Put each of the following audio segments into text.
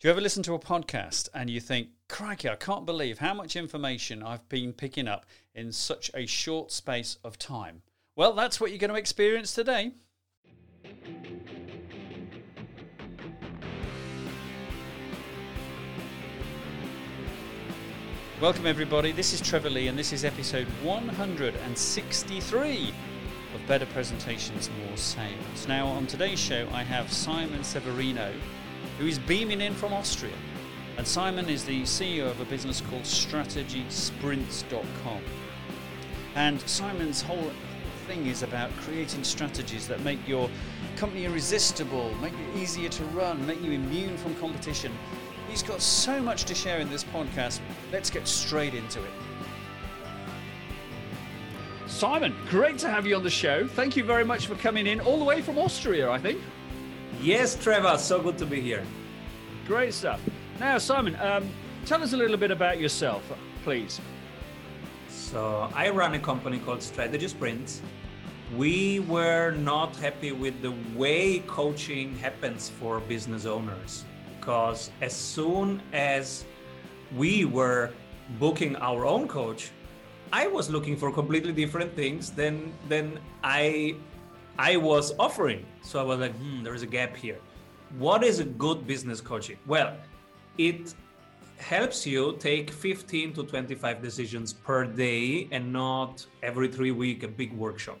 Do you ever listen to a podcast and you think, crikey, I can't believe how much information I've been picking up in such a short space of time? Well, that's what you're going to experience today. Welcome, everybody. This is Trevor Lee, and this is episode 163 of Better Presentations, More Sales. Now, on today's show, I have Simon Severino who is beaming in from Austria. And Simon is the CEO of a business called StrategySprints.com. And Simon's whole thing is about creating strategies that make your company irresistible, make it easier to run, make you immune from competition. He's got so much to share in this podcast. Let's get straight into it. Simon, great to have you on the show. Thank you very much for coming in all the way from Austria, I think. Yes, Trevor, so good to be here. Great stuff. Now, Simon, um, tell us a little bit about yourself, please. So, I run a company called Strategy Sprints. We were not happy with the way coaching happens for business owners because as soon as we were booking our own coach, I was looking for completely different things than than I I was offering. So I was like, hmm, there is a gap here. What is a good business coaching? Well, it helps you take 15 to 25 decisions per day and not every three week a big workshop.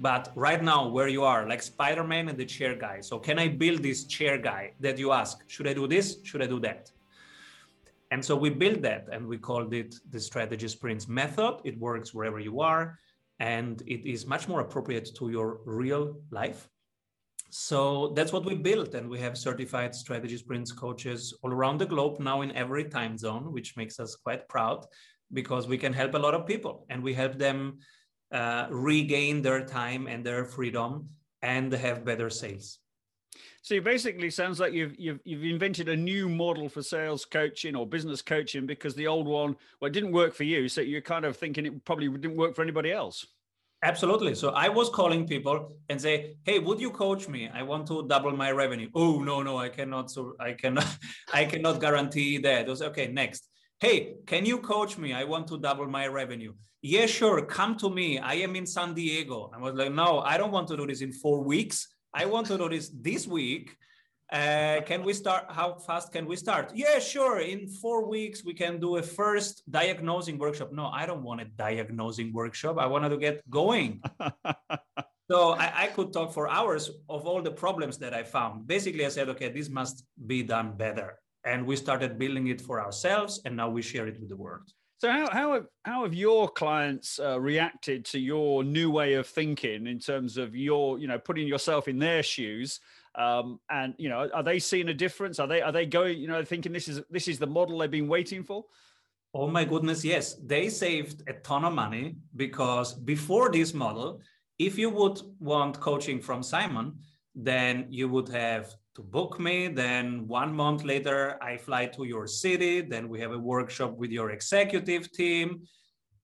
But right now, where you are, like Spider Man and the chair guy. So, can I build this chair guy that you ask? Should I do this? Should I do that? And so we built that and we called it the strategy sprints method. It works wherever you are and it is much more appropriate to your real life. So that's what we built, and we have certified strategy sprints coaches all around the globe now in every time zone, which makes us quite proud because we can help a lot of people and we help them uh, regain their time and their freedom and have better sales. So you basically sounds like you've you've you've invented a new model for sales coaching or business coaching because the old one well it didn't work for you, so you're kind of thinking it probably didn't work for anybody else. Absolutely. So I was calling people and say, "Hey, would you coach me? I want to double my revenue." Oh no, no, I cannot. So I cannot. I cannot guarantee that. I was okay. Next. Hey, can you coach me? I want to double my revenue. Yeah, sure. Come to me. I am in San Diego. I was like, no, I don't want to do this in four weeks. I want to this this week. Uh, can we start? How fast can we start? Yeah, sure. In four weeks, we can do a first diagnosing workshop. No, I don't want a diagnosing workshop. I wanted to get going. so I, I, could talk for hours of all the problems that I found. Basically, I said, okay, this must be done better. And we started building it for ourselves, and now we share it with the world. So how how have, how have your clients uh, reacted to your new way of thinking in terms of your you know putting yourself in their shoes? Um, and you know, are they seeing a difference? Are they are they going you know thinking this is this is the model they've been waiting for? Oh my goodness, yes. They saved a ton of money because before this model, if you would want coaching from Simon, then you would have to book me. Then one month later, I fly to your city. Then we have a workshop with your executive team.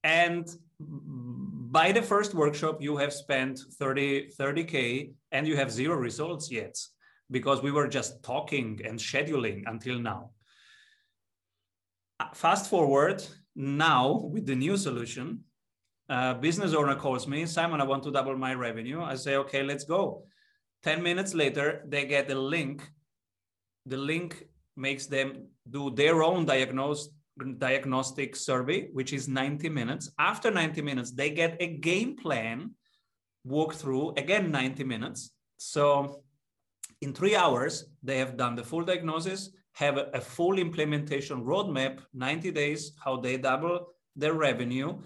And by the first workshop, you have spent 30, 30K and you have zero results yet because we were just talking and scheduling until now. Fast forward now with the new solution, uh, business owner calls me, Simon, I want to double my revenue. I say, okay, let's go. 10 minutes later, they get a link. The link makes them do their own diagnose, diagnostic survey, which is 90 minutes. After 90 minutes, they get a game plan walkthrough, again, 90 minutes. So in three hours, they have done the full diagnosis, have a, a full implementation roadmap, 90 days, how they double their revenue,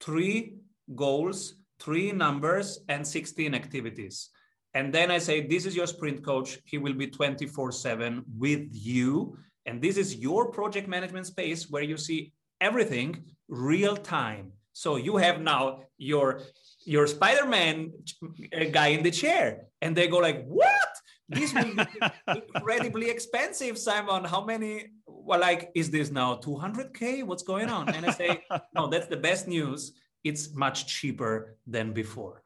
three goals, three numbers, and 16 activities. And then I say, This is your sprint coach. He will be 24 7 with you. And this is your project management space where you see everything real time. So you have now your your Spider-Man guy in the chair, and they go like, "What? This will be incredibly expensive, Simon. How many? Well, like, is this now 200k? What's going on?" And I say, "No, that's the best news. It's much cheaper than before."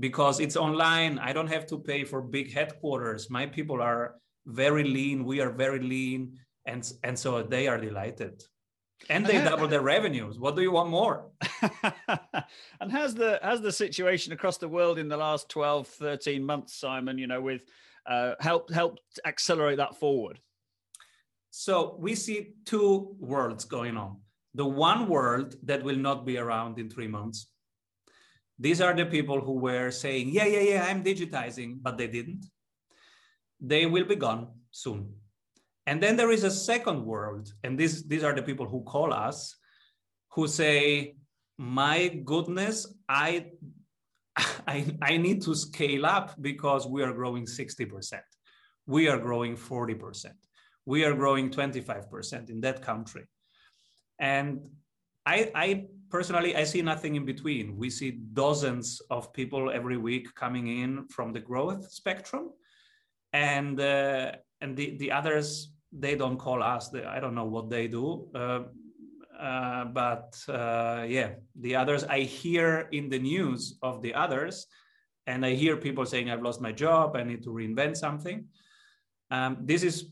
Because it's online. I don't have to pay for big headquarters. My people are very lean. We are very lean. and and so they are delighted and they double their revenues what do you want more and has the has the situation across the world in the last 12 13 months simon you know with uh, help help accelerate that forward so we see two worlds going on the one world that will not be around in three months these are the people who were saying yeah yeah yeah i'm digitizing but they didn't. They will be gone soon. And then there is a second world, and this, these are the people who call us, who say, "My goodness, I, I, I need to scale up because we are growing sixty percent, we are growing forty percent, we are growing twenty-five percent in that country," and I, I personally I see nothing in between. We see dozens of people every week coming in from the growth spectrum, and uh, and the the others they don't call us. They, I don't know what they do. Uh, uh, but uh, yeah, the others I hear in the news of the others, and I hear people saying, "I've lost my job. I need to reinvent something." Um, this is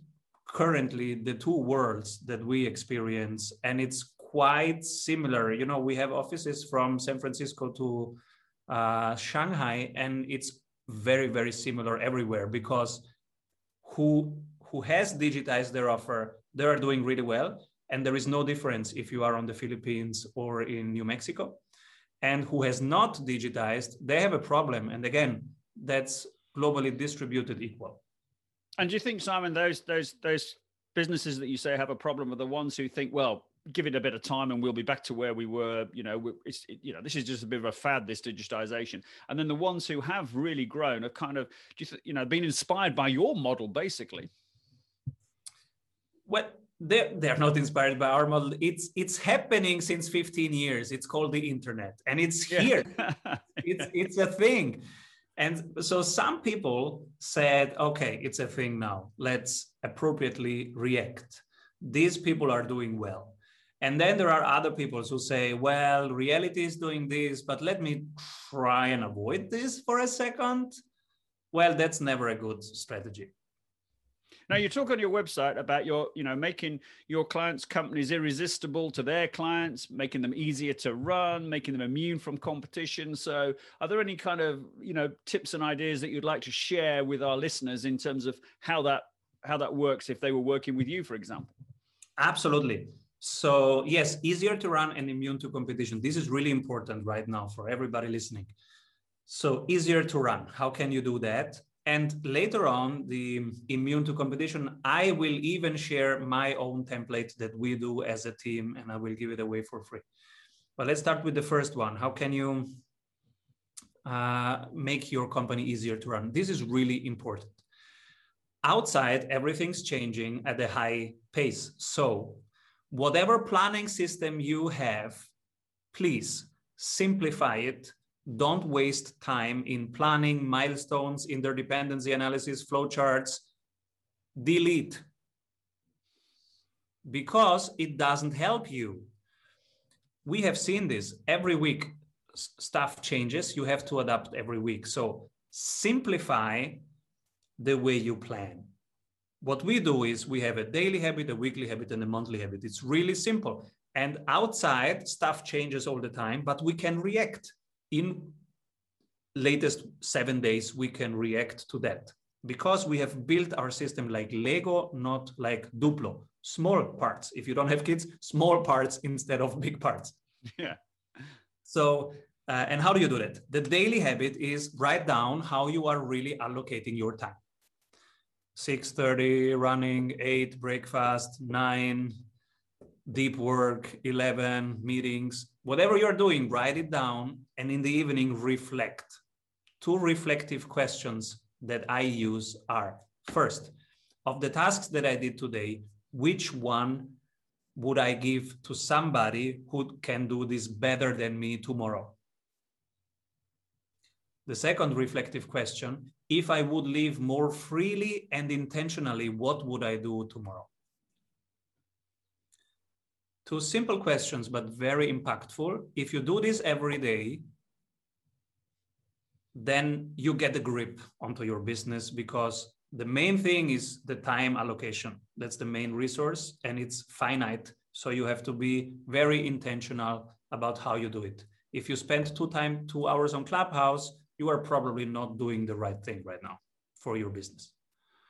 currently the two worlds that we experience, and it's quite similar. You know, we have offices from San Francisco to uh, Shanghai, and it's very, very similar everywhere because who who has digitized their offer, they are doing really well. And there is no difference if you are on the Philippines or in New Mexico. And who has not digitized, they have a problem. And again, that's globally distributed equal. And do you think, Simon, those those those businesses that you say have a problem are the ones who think, well, give it a bit of time and we'll be back to where we were you know it's you know this is just a bit of a fad this digitization. And then the ones who have really grown have kind of you, th- you know been inspired by your model basically. Well they're, they're not inspired by our model. It's it's happening since 15 years. It's called the internet and it's here. Yeah. it's it's a thing. And so some people said okay it's a thing now. Let's appropriately react. These people are doing well and then there are other people who say well reality is doing this but let me try and avoid this for a second well that's never a good strategy now you talk on your website about your, you know, making your clients' companies irresistible to their clients, making them easier to run, making them immune from competition. So, are there any kind of, you know, tips and ideas that you'd like to share with our listeners in terms of how that how that works if they were working with you, for example? Absolutely. So yes, easier to run and immune to competition. This is really important right now for everybody listening. So easier to run. How can you do that? And later on, the immune to competition, I will even share my own template that we do as a team, and I will give it away for free. But let's start with the first one. How can you uh, make your company easier to run? This is really important. Outside, everything's changing at a high pace. So, whatever planning system you have, please simplify it don't waste time in planning milestones, interdependency analysis, flowcharts. Delete because it doesn't help you. We have seen this every week. Stuff changes. You have to adapt every week. So simplify the way you plan. What we do is we have a daily habit, a weekly habit, and a monthly habit. It's really simple. And outside, stuff changes all the time, but we can react in latest seven days, we can react to that because we have built our system like Lego, not like Duplo. Small parts. If you don't have kids, small parts instead of big parts. Yeah. So, uh, and how do you do that? The daily habit is write down how you are really allocating your time. 6:30 running, 8 breakfast, 9 deep work, 11 meetings, whatever you're doing, write it down and in the evening reflect. Two reflective questions that I use are first, of the tasks that I did today, which one would I give to somebody who can do this better than me tomorrow? The second reflective question if I would live more freely and intentionally, what would I do tomorrow? Two simple questions, but very impactful. If you do this every day, then you get a grip onto your business because The main thing is the time allocation. That's the main resource and it's finite. So you have to be very intentional about how you do it. If you spend two time two hours on Clubhouse, you are probably not doing the right thing right now for your business.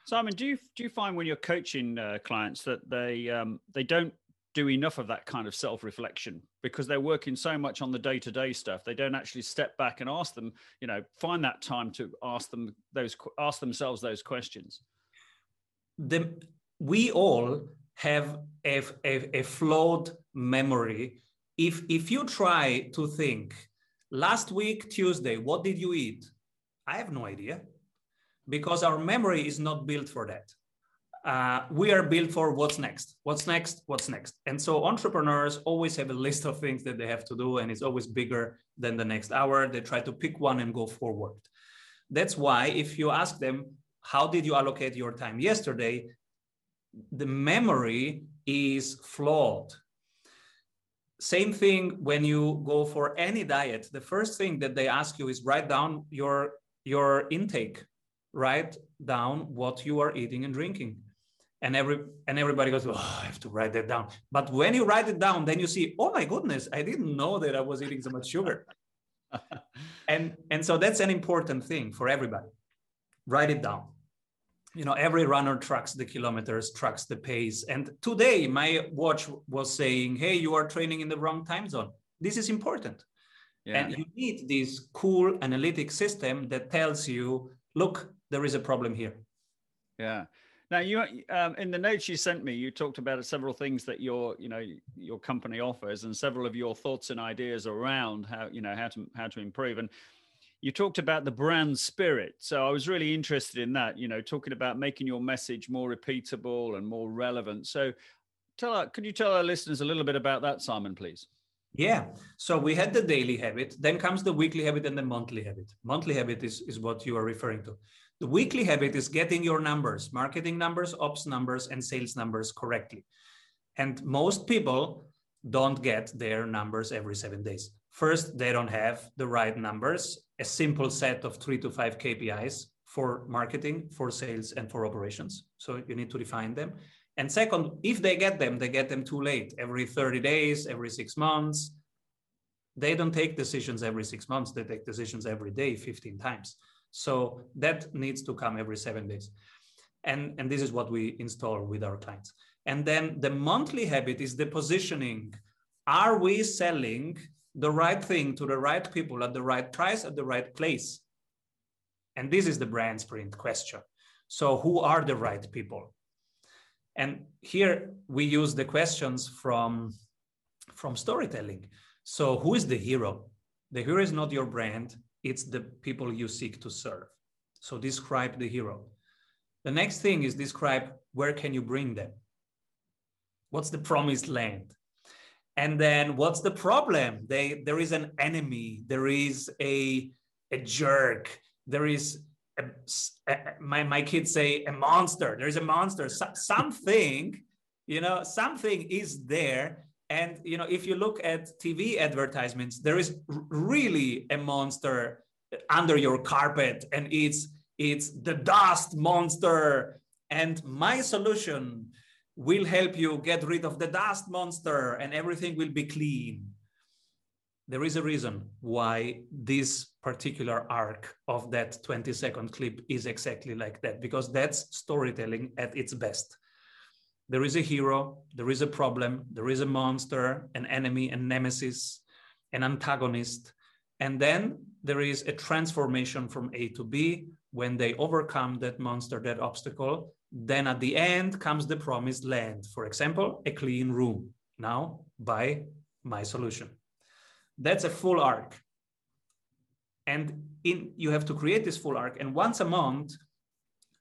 Simon, do you do you find when you're coaching uh, clients that they um, they don't do enough of that kind of self reflection because they're working so much on the day to day stuff. They don't actually step back and ask them, you know, find that time to ask them those ask themselves those questions. The we all have a, a, a flawed memory. If if you try to think, last week Tuesday, what did you eat? I have no idea because our memory is not built for that. Uh, we are built for what's next, what's next, what's next. And so entrepreneurs always have a list of things that they have to do, and it's always bigger than the next hour. They try to pick one and go forward. That's why if you ask them, how did you allocate your time yesterday? The memory is flawed. Same thing when you go for any diet. The first thing that they ask you is write down your, your intake. Write down what you are eating and drinking. And every and everybody goes oh i have to write that down. But when you write it down then you see oh my goodness i didn't know that i was eating so much sugar. And and so that's an important thing for everybody. Write it down you know every runner tracks the kilometers tracks the pace and today my watch was saying hey you are training in the wrong time zone this is important yeah. and you need this cool analytic system that tells you look there is a problem here. Yeah. Now, you um, in the notes you sent me, you talked about several things that your you know your company offers, and several of your thoughts and ideas around how you know how to how to improve. And you talked about the brand spirit, so I was really interested in that. You know, talking about making your message more repeatable and more relevant. So, tell our, could you tell our listeners a little bit about that, Simon, please? Yeah. So we had the daily habit, then comes the weekly habit and the monthly habit. Monthly habit is, is what you are referring to. The weekly habit is getting your numbers, marketing numbers, ops numbers, and sales numbers correctly. And most people don't get their numbers every seven days. First, they don't have the right numbers, a simple set of three to five KPIs for marketing, for sales, and for operations. So you need to define them. And second, if they get them, they get them too late, every 30 days, every six months. They don't take decisions every six months, they take decisions every day, 15 times. So that needs to come every seven days. And, and this is what we install with our clients. And then the monthly habit is the positioning. Are we selling the right thing to the right people at the right price at the right place? And this is the brand sprint question. So, who are the right people? And here we use the questions from, from storytelling. So, who is the hero? The hero is not your brand, it's the people you seek to serve. So describe the hero. The next thing is describe where can you bring them? What's the promised land? And then what's the problem? They, there is an enemy, there is a, a jerk, there is a, a, my, my kids say a monster, there is a monster, so, something, you know, something is there. And you know, if you look at TV advertisements, there is really a monster under your carpet, and it's it's the dust monster. And my solution will help you get rid of the dust monster, and everything will be clean. There is a reason why this particular arc of that 20 second clip is exactly like that, because that's storytelling at its best there is a hero, there is a problem, there is a monster, an enemy, a nemesis, an antagonist. And then there is a transformation from A to B. When they overcome that monster, that obstacle, then at the end comes the promised land. For example, a clean room. Now, by my solution. That's a full arc. And in, you have to create this full arc. And once a month,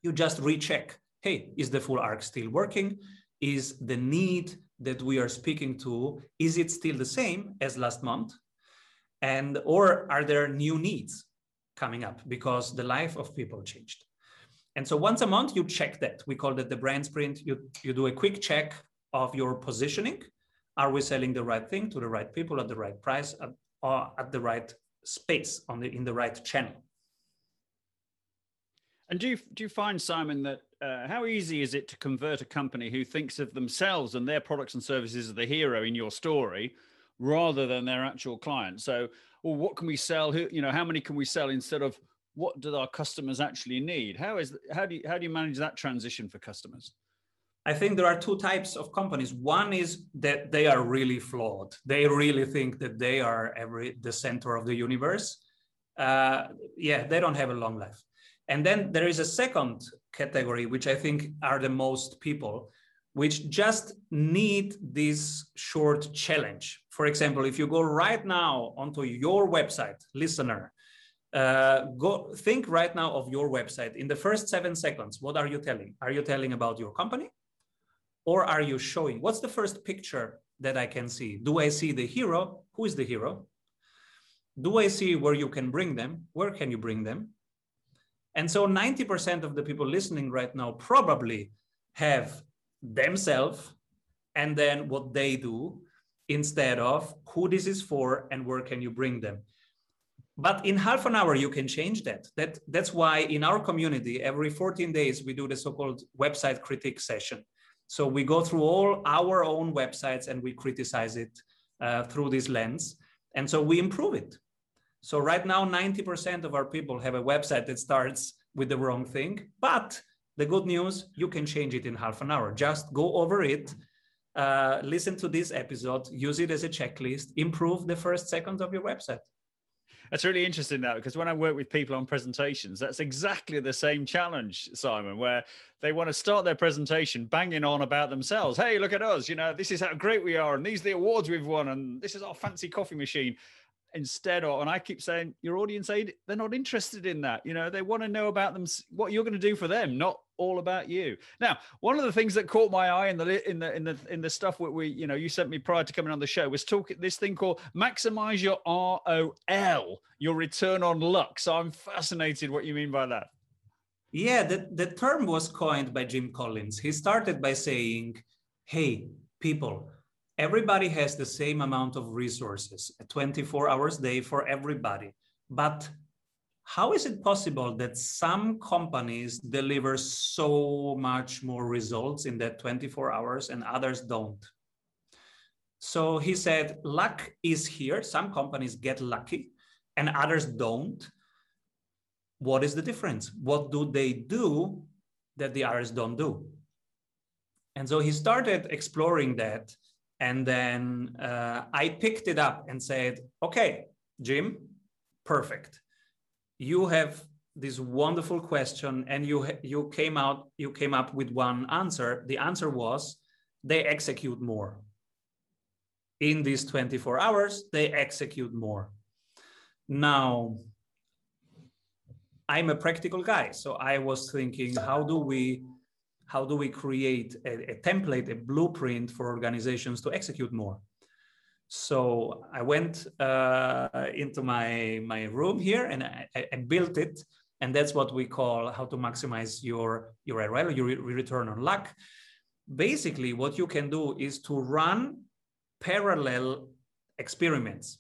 you just recheck hey, is the full arc still working? Is the need that we are speaking to, is it still the same as last month? And or are there new needs coming up because the life of people changed? And so once a month, you check that. We call that the brand sprint. You, you do a quick check of your positioning. Are we selling the right thing to the right people at the right price at, or at the right space on the in the right channel? And do you do you find Simon that uh, how easy is it to convert a company who thinks of themselves and their products and services as the hero in your story, rather than their actual client? So, well, what can we sell? Who you know, how many can we sell instead of what do our customers actually need? How is how do you, how do you manage that transition for customers? I think there are two types of companies. One is that they are really flawed. They really think that they are every the center of the universe. Uh, yeah, they don't have a long life. And then there is a second category, which I think are the most people, which just need this short challenge. For example, if you go right now onto your website, listener, uh, go think right now of your website. In the first seven seconds, what are you telling? Are you telling about your company? Or are you showing what's the first picture that I can see? Do I see the hero? Who is the hero? Do I see where you can bring them? Where can you bring them? And so 90% of the people listening right now probably have themselves and then what they do instead of who this is for and where can you bring them. But in half an hour, you can change that. that. That's why in our community, every 14 days, we do the so called website critique session. So we go through all our own websites and we criticize it uh, through this lens. And so we improve it. So right now, 90% of our people have a website that starts with the wrong thing. But the good news, you can change it in half an hour. Just go over it, uh, listen to this episode, use it as a checklist, improve the first seconds of your website. That's really interesting now because when I work with people on presentations, that's exactly the same challenge, Simon, where they want to start their presentation banging on about themselves. Hey, look at us. You know, this is how great we are. And these are the awards we've won. And this is our fancy coffee machine instead of and i keep saying your audience aid they're not interested in that you know they want to know about them what you're going to do for them not all about you. Now one of the things that caught my eye in the in the in the in the stuff that we you know you sent me prior to coming on the show was talking this thing called maximize your rol your return on luck. So i'm fascinated what you mean by that. Yeah the, the term was coined by jim collins. He started by saying hey people everybody has the same amount of resources 24 hours a day for everybody but how is it possible that some companies deliver so much more results in that 24 hours and others don't? So he said luck is here. Some companies get lucky and others don't. What is the difference? What do they do that the others don't do? And so he started exploring that and then uh, I picked it up and said, okay, Jim, perfect. You have this wonderful question and you, you came out, you came up with one answer. The answer was they execute more. In these 24 hours, they execute more. Now, I'm a practical guy. So I was thinking, how do we how do we create a, a template, a blueprint for organizations to execute more? So I went uh, into my, my room here and I, I, built it. And that's what we call how to maximize your, your ROI, your return on luck. Basically, what you can do is to run parallel experiments.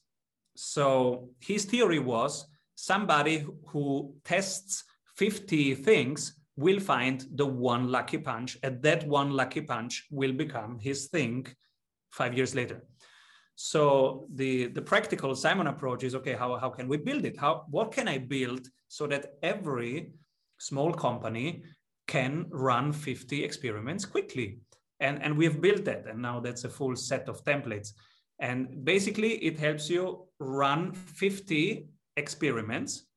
So his theory was somebody who tests 50 things will find the one lucky punch, and that one lucky punch will become his thing five years later. So the, the practical Simon approach is okay, how, how can we build it? How what can I build so that every small company can run 50 experiments quickly? And, and we've built that, and now that's a full set of templates. And basically, it helps you run 50 experiments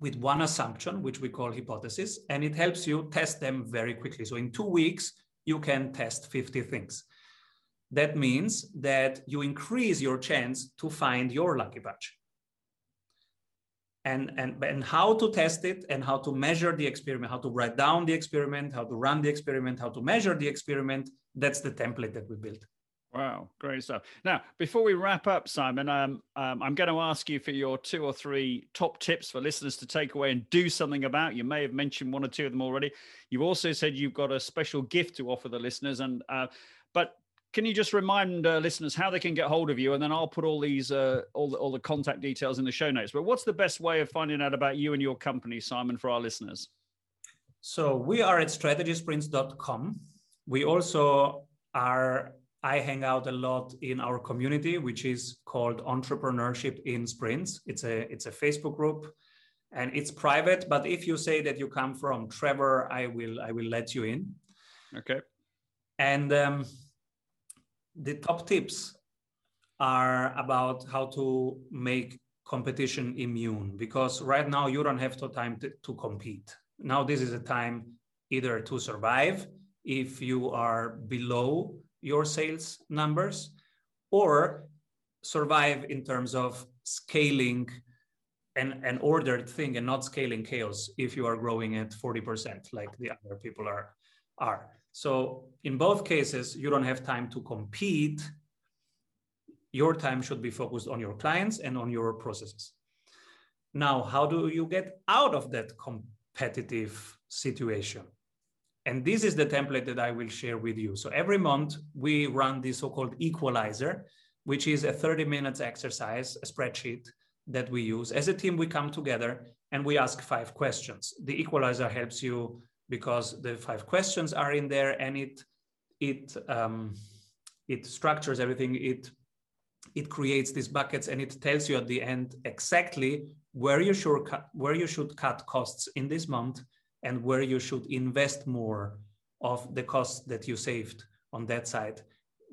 with one assumption, which we call hypothesis, and it helps you test them very quickly. So in two weeks, you can test 50 things. That means that you increase your chance to find your lucky punch. And, and, and how to test it and how to measure the experiment, how to write down the experiment, how to run the experiment, how to measure the experiment, that's the template that we built. Wow, great stuff. Now, before we wrap up, Simon, um, um, I'm going to ask you for your two or three top tips for listeners to take away and do something about. You may have mentioned one or two of them already. You've also said you've got a special gift to offer the listeners, and uh, but can you just remind uh, listeners how they can get hold of you, and then I'll put all these uh, all the, all the contact details in the show notes. But what's the best way of finding out about you and your company, Simon, for our listeners? So we are at strategysprints.com. We also are, I hang out a lot in our community, which is called Entrepreneurship in Sprints. It's a, it's a Facebook group and it's private, but if you say that you come from Trevor, I will, I will let you in. Okay. And um, the top tips are about how to make competition immune because right now you don't have the time to, to compete. Now this is a time either to survive if you are below your sales numbers or survive in terms of scaling an, an ordered thing and not scaling chaos if you are growing at 40% like the other people are are so in both cases you don't have time to compete your time should be focused on your clients and on your processes now how do you get out of that competitive situation and this is the template that i will share with you so every month we run the so-called equalizer which is a 30 minutes exercise a spreadsheet that we use. As a team, we come together and we ask five questions. The equalizer helps you because the five questions are in there and it it um, it structures everything. It it creates these buckets and it tells you at the end exactly where you should cut, where you should cut costs in this month and where you should invest more of the costs that you saved on that side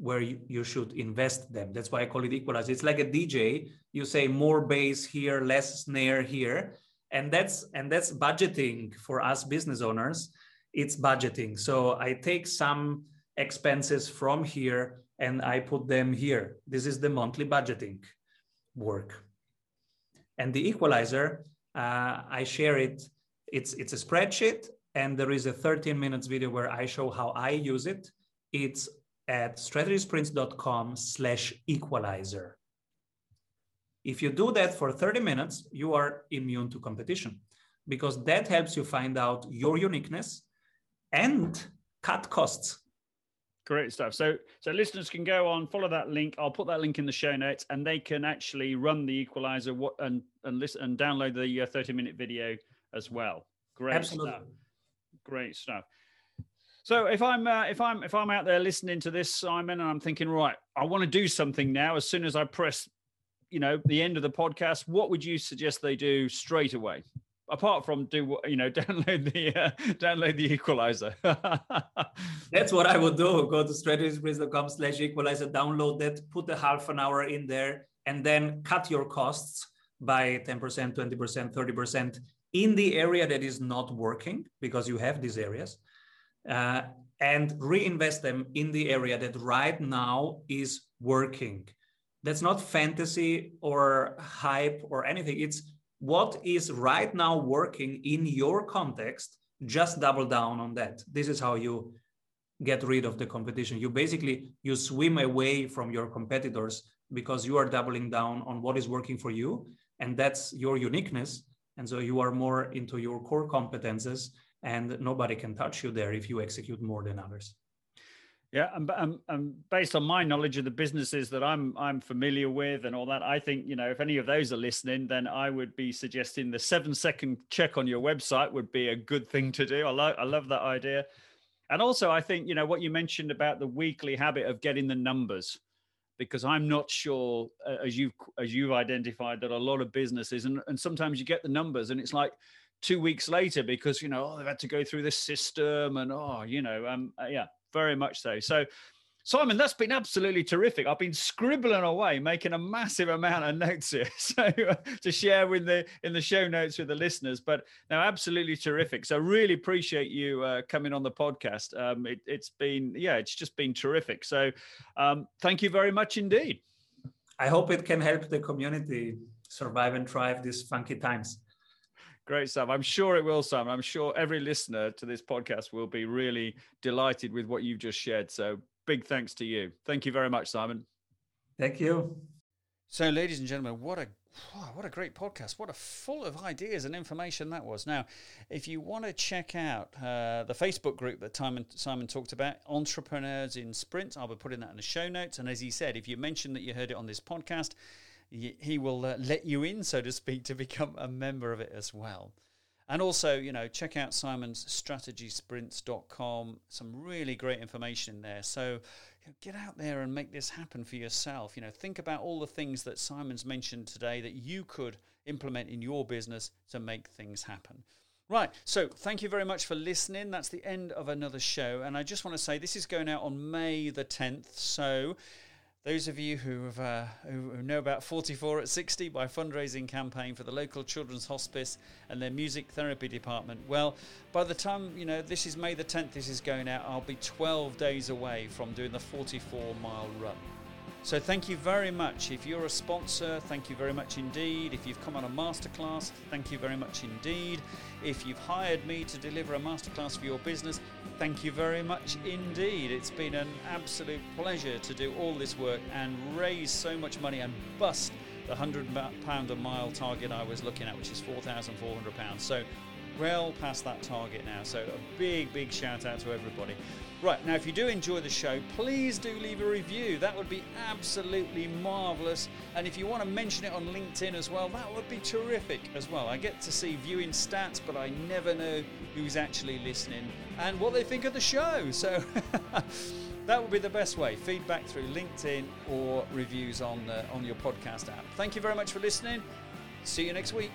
where you, you should invest them. That's why I call it equalizer. It's like a DJ. You say more bass here, less snare here, and that's and that's budgeting for us business owners. It's budgeting. So I take some expenses from here and I put them here. This is the monthly budgeting work. And the equalizer, uh, I share it. It's it's a spreadsheet, and there is a 13 minutes video where I show how I use it. It's at strategysprints.com slash equalizer. If you do that for 30 minutes, you are immune to competition because that helps you find out your uniqueness and cut costs. Great stuff. So, so listeners can go on, follow that link. I'll put that link in the show notes, and they can actually run the equalizer and and listen and download the uh, 30 minute video as well. Great Absolutely. stuff. Great stuff. So if I'm uh, if I'm if I'm out there listening to this, Simon, and I'm thinking, right, I want to do something now. As soon as I press, you know, the end of the podcast, what would you suggest they do straight away? Apart from do you know download the uh, download the equalizer. That's what I would do. Go to strategysprints.com slash equalizer, download that, put a half an hour in there, and then cut your costs by 10%, 20%, 30% in the area that is not working because you have these areas uh, and reinvest them in the area that right now is working. That's not fantasy or hype or anything. It's what is right now working in your context. Just double down on that. This is how you get rid of the competition. You basically you swim away from your competitors because you are doubling down on what is working for you, and that's your uniqueness. And so you are more into your core competences and nobody can touch you there if you execute more than others. Yeah, and, and, and, based on my knowledge of the businesses that I'm I'm familiar with and all that, I think you know if any of those are listening, then I would be suggesting the seven second check on your website would be a good thing to do. I love I love that idea, and also I think you know what you mentioned about the weekly habit of getting the numbers, because I'm not sure uh, as you as you've identified that a lot of businesses and and sometimes you get the numbers and it's like two weeks later because you know oh, they've had to go through this system and oh you know um uh, yeah very much so so Simon, that's been absolutely terrific. I've been scribbling away, making a massive amount of notes here, so uh, to share with the in the show notes with the listeners. But now, absolutely terrific. So, really appreciate you uh, coming on the podcast. Um, it, has been, yeah, it's just been terrific. So, um, thank you very much indeed. I hope it can help the community survive and thrive these funky times. Great stuff. I'm sure it will, Simon. I'm sure every listener to this podcast will be really delighted with what you've just shared. So big thanks to you. Thank you very much, Simon. Thank you. So, ladies and gentlemen, what a what a great podcast! What a full of ideas and information that was. Now, if you want to check out uh, the Facebook group that Simon, Simon talked about, Entrepreneurs in Sprint, I'll be putting that in the show notes. And as he said, if you mention that you heard it on this podcast, he will uh, let you in, so to speak, to become a member of it as well. And also, you know, check out Simon's strategysprints.com. Some really great information in there. So you know, get out there and make this happen for yourself. You know, think about all the things that Simon's mentioned today that you could implement in your business to make things happen. Right, so thank you very much for listening. That's the end of another show. And I just want to say this is going out on May the 10th. So those of you who, have, uh, who know about 44 at 60, by fundraising campaign for the local children's hospice and their music therapy department, well, by the time you know this is May the 10th, this is going out, I'll be 12 days away from doing the 44 mile run. So thank you very much. If you're a sponsor, thank you very much indeed. If you've come on a masterclass, thank you very much indeed. If you've hired me to deliver a masterclass for your business, thank you very much indeed. It's been an absolute pleasure to do all this work and raise so much money and bust the £100 a mile target I was looking at, which is £4,400. So well past that target now. So a big, big shout out to everybody. Right, now if you do enjoy the show, please do leave a review. That would be absolutely marvellous. And if you want to mention it on LinkedIn as well, that would be terrific as well. I get to see viewing stats, but I never know who's actually listening and what they think of the show. So that would be the best way. Feedback through LinkedIn or reviews on, on your podcast app. Thank you very much for listening. See you next week.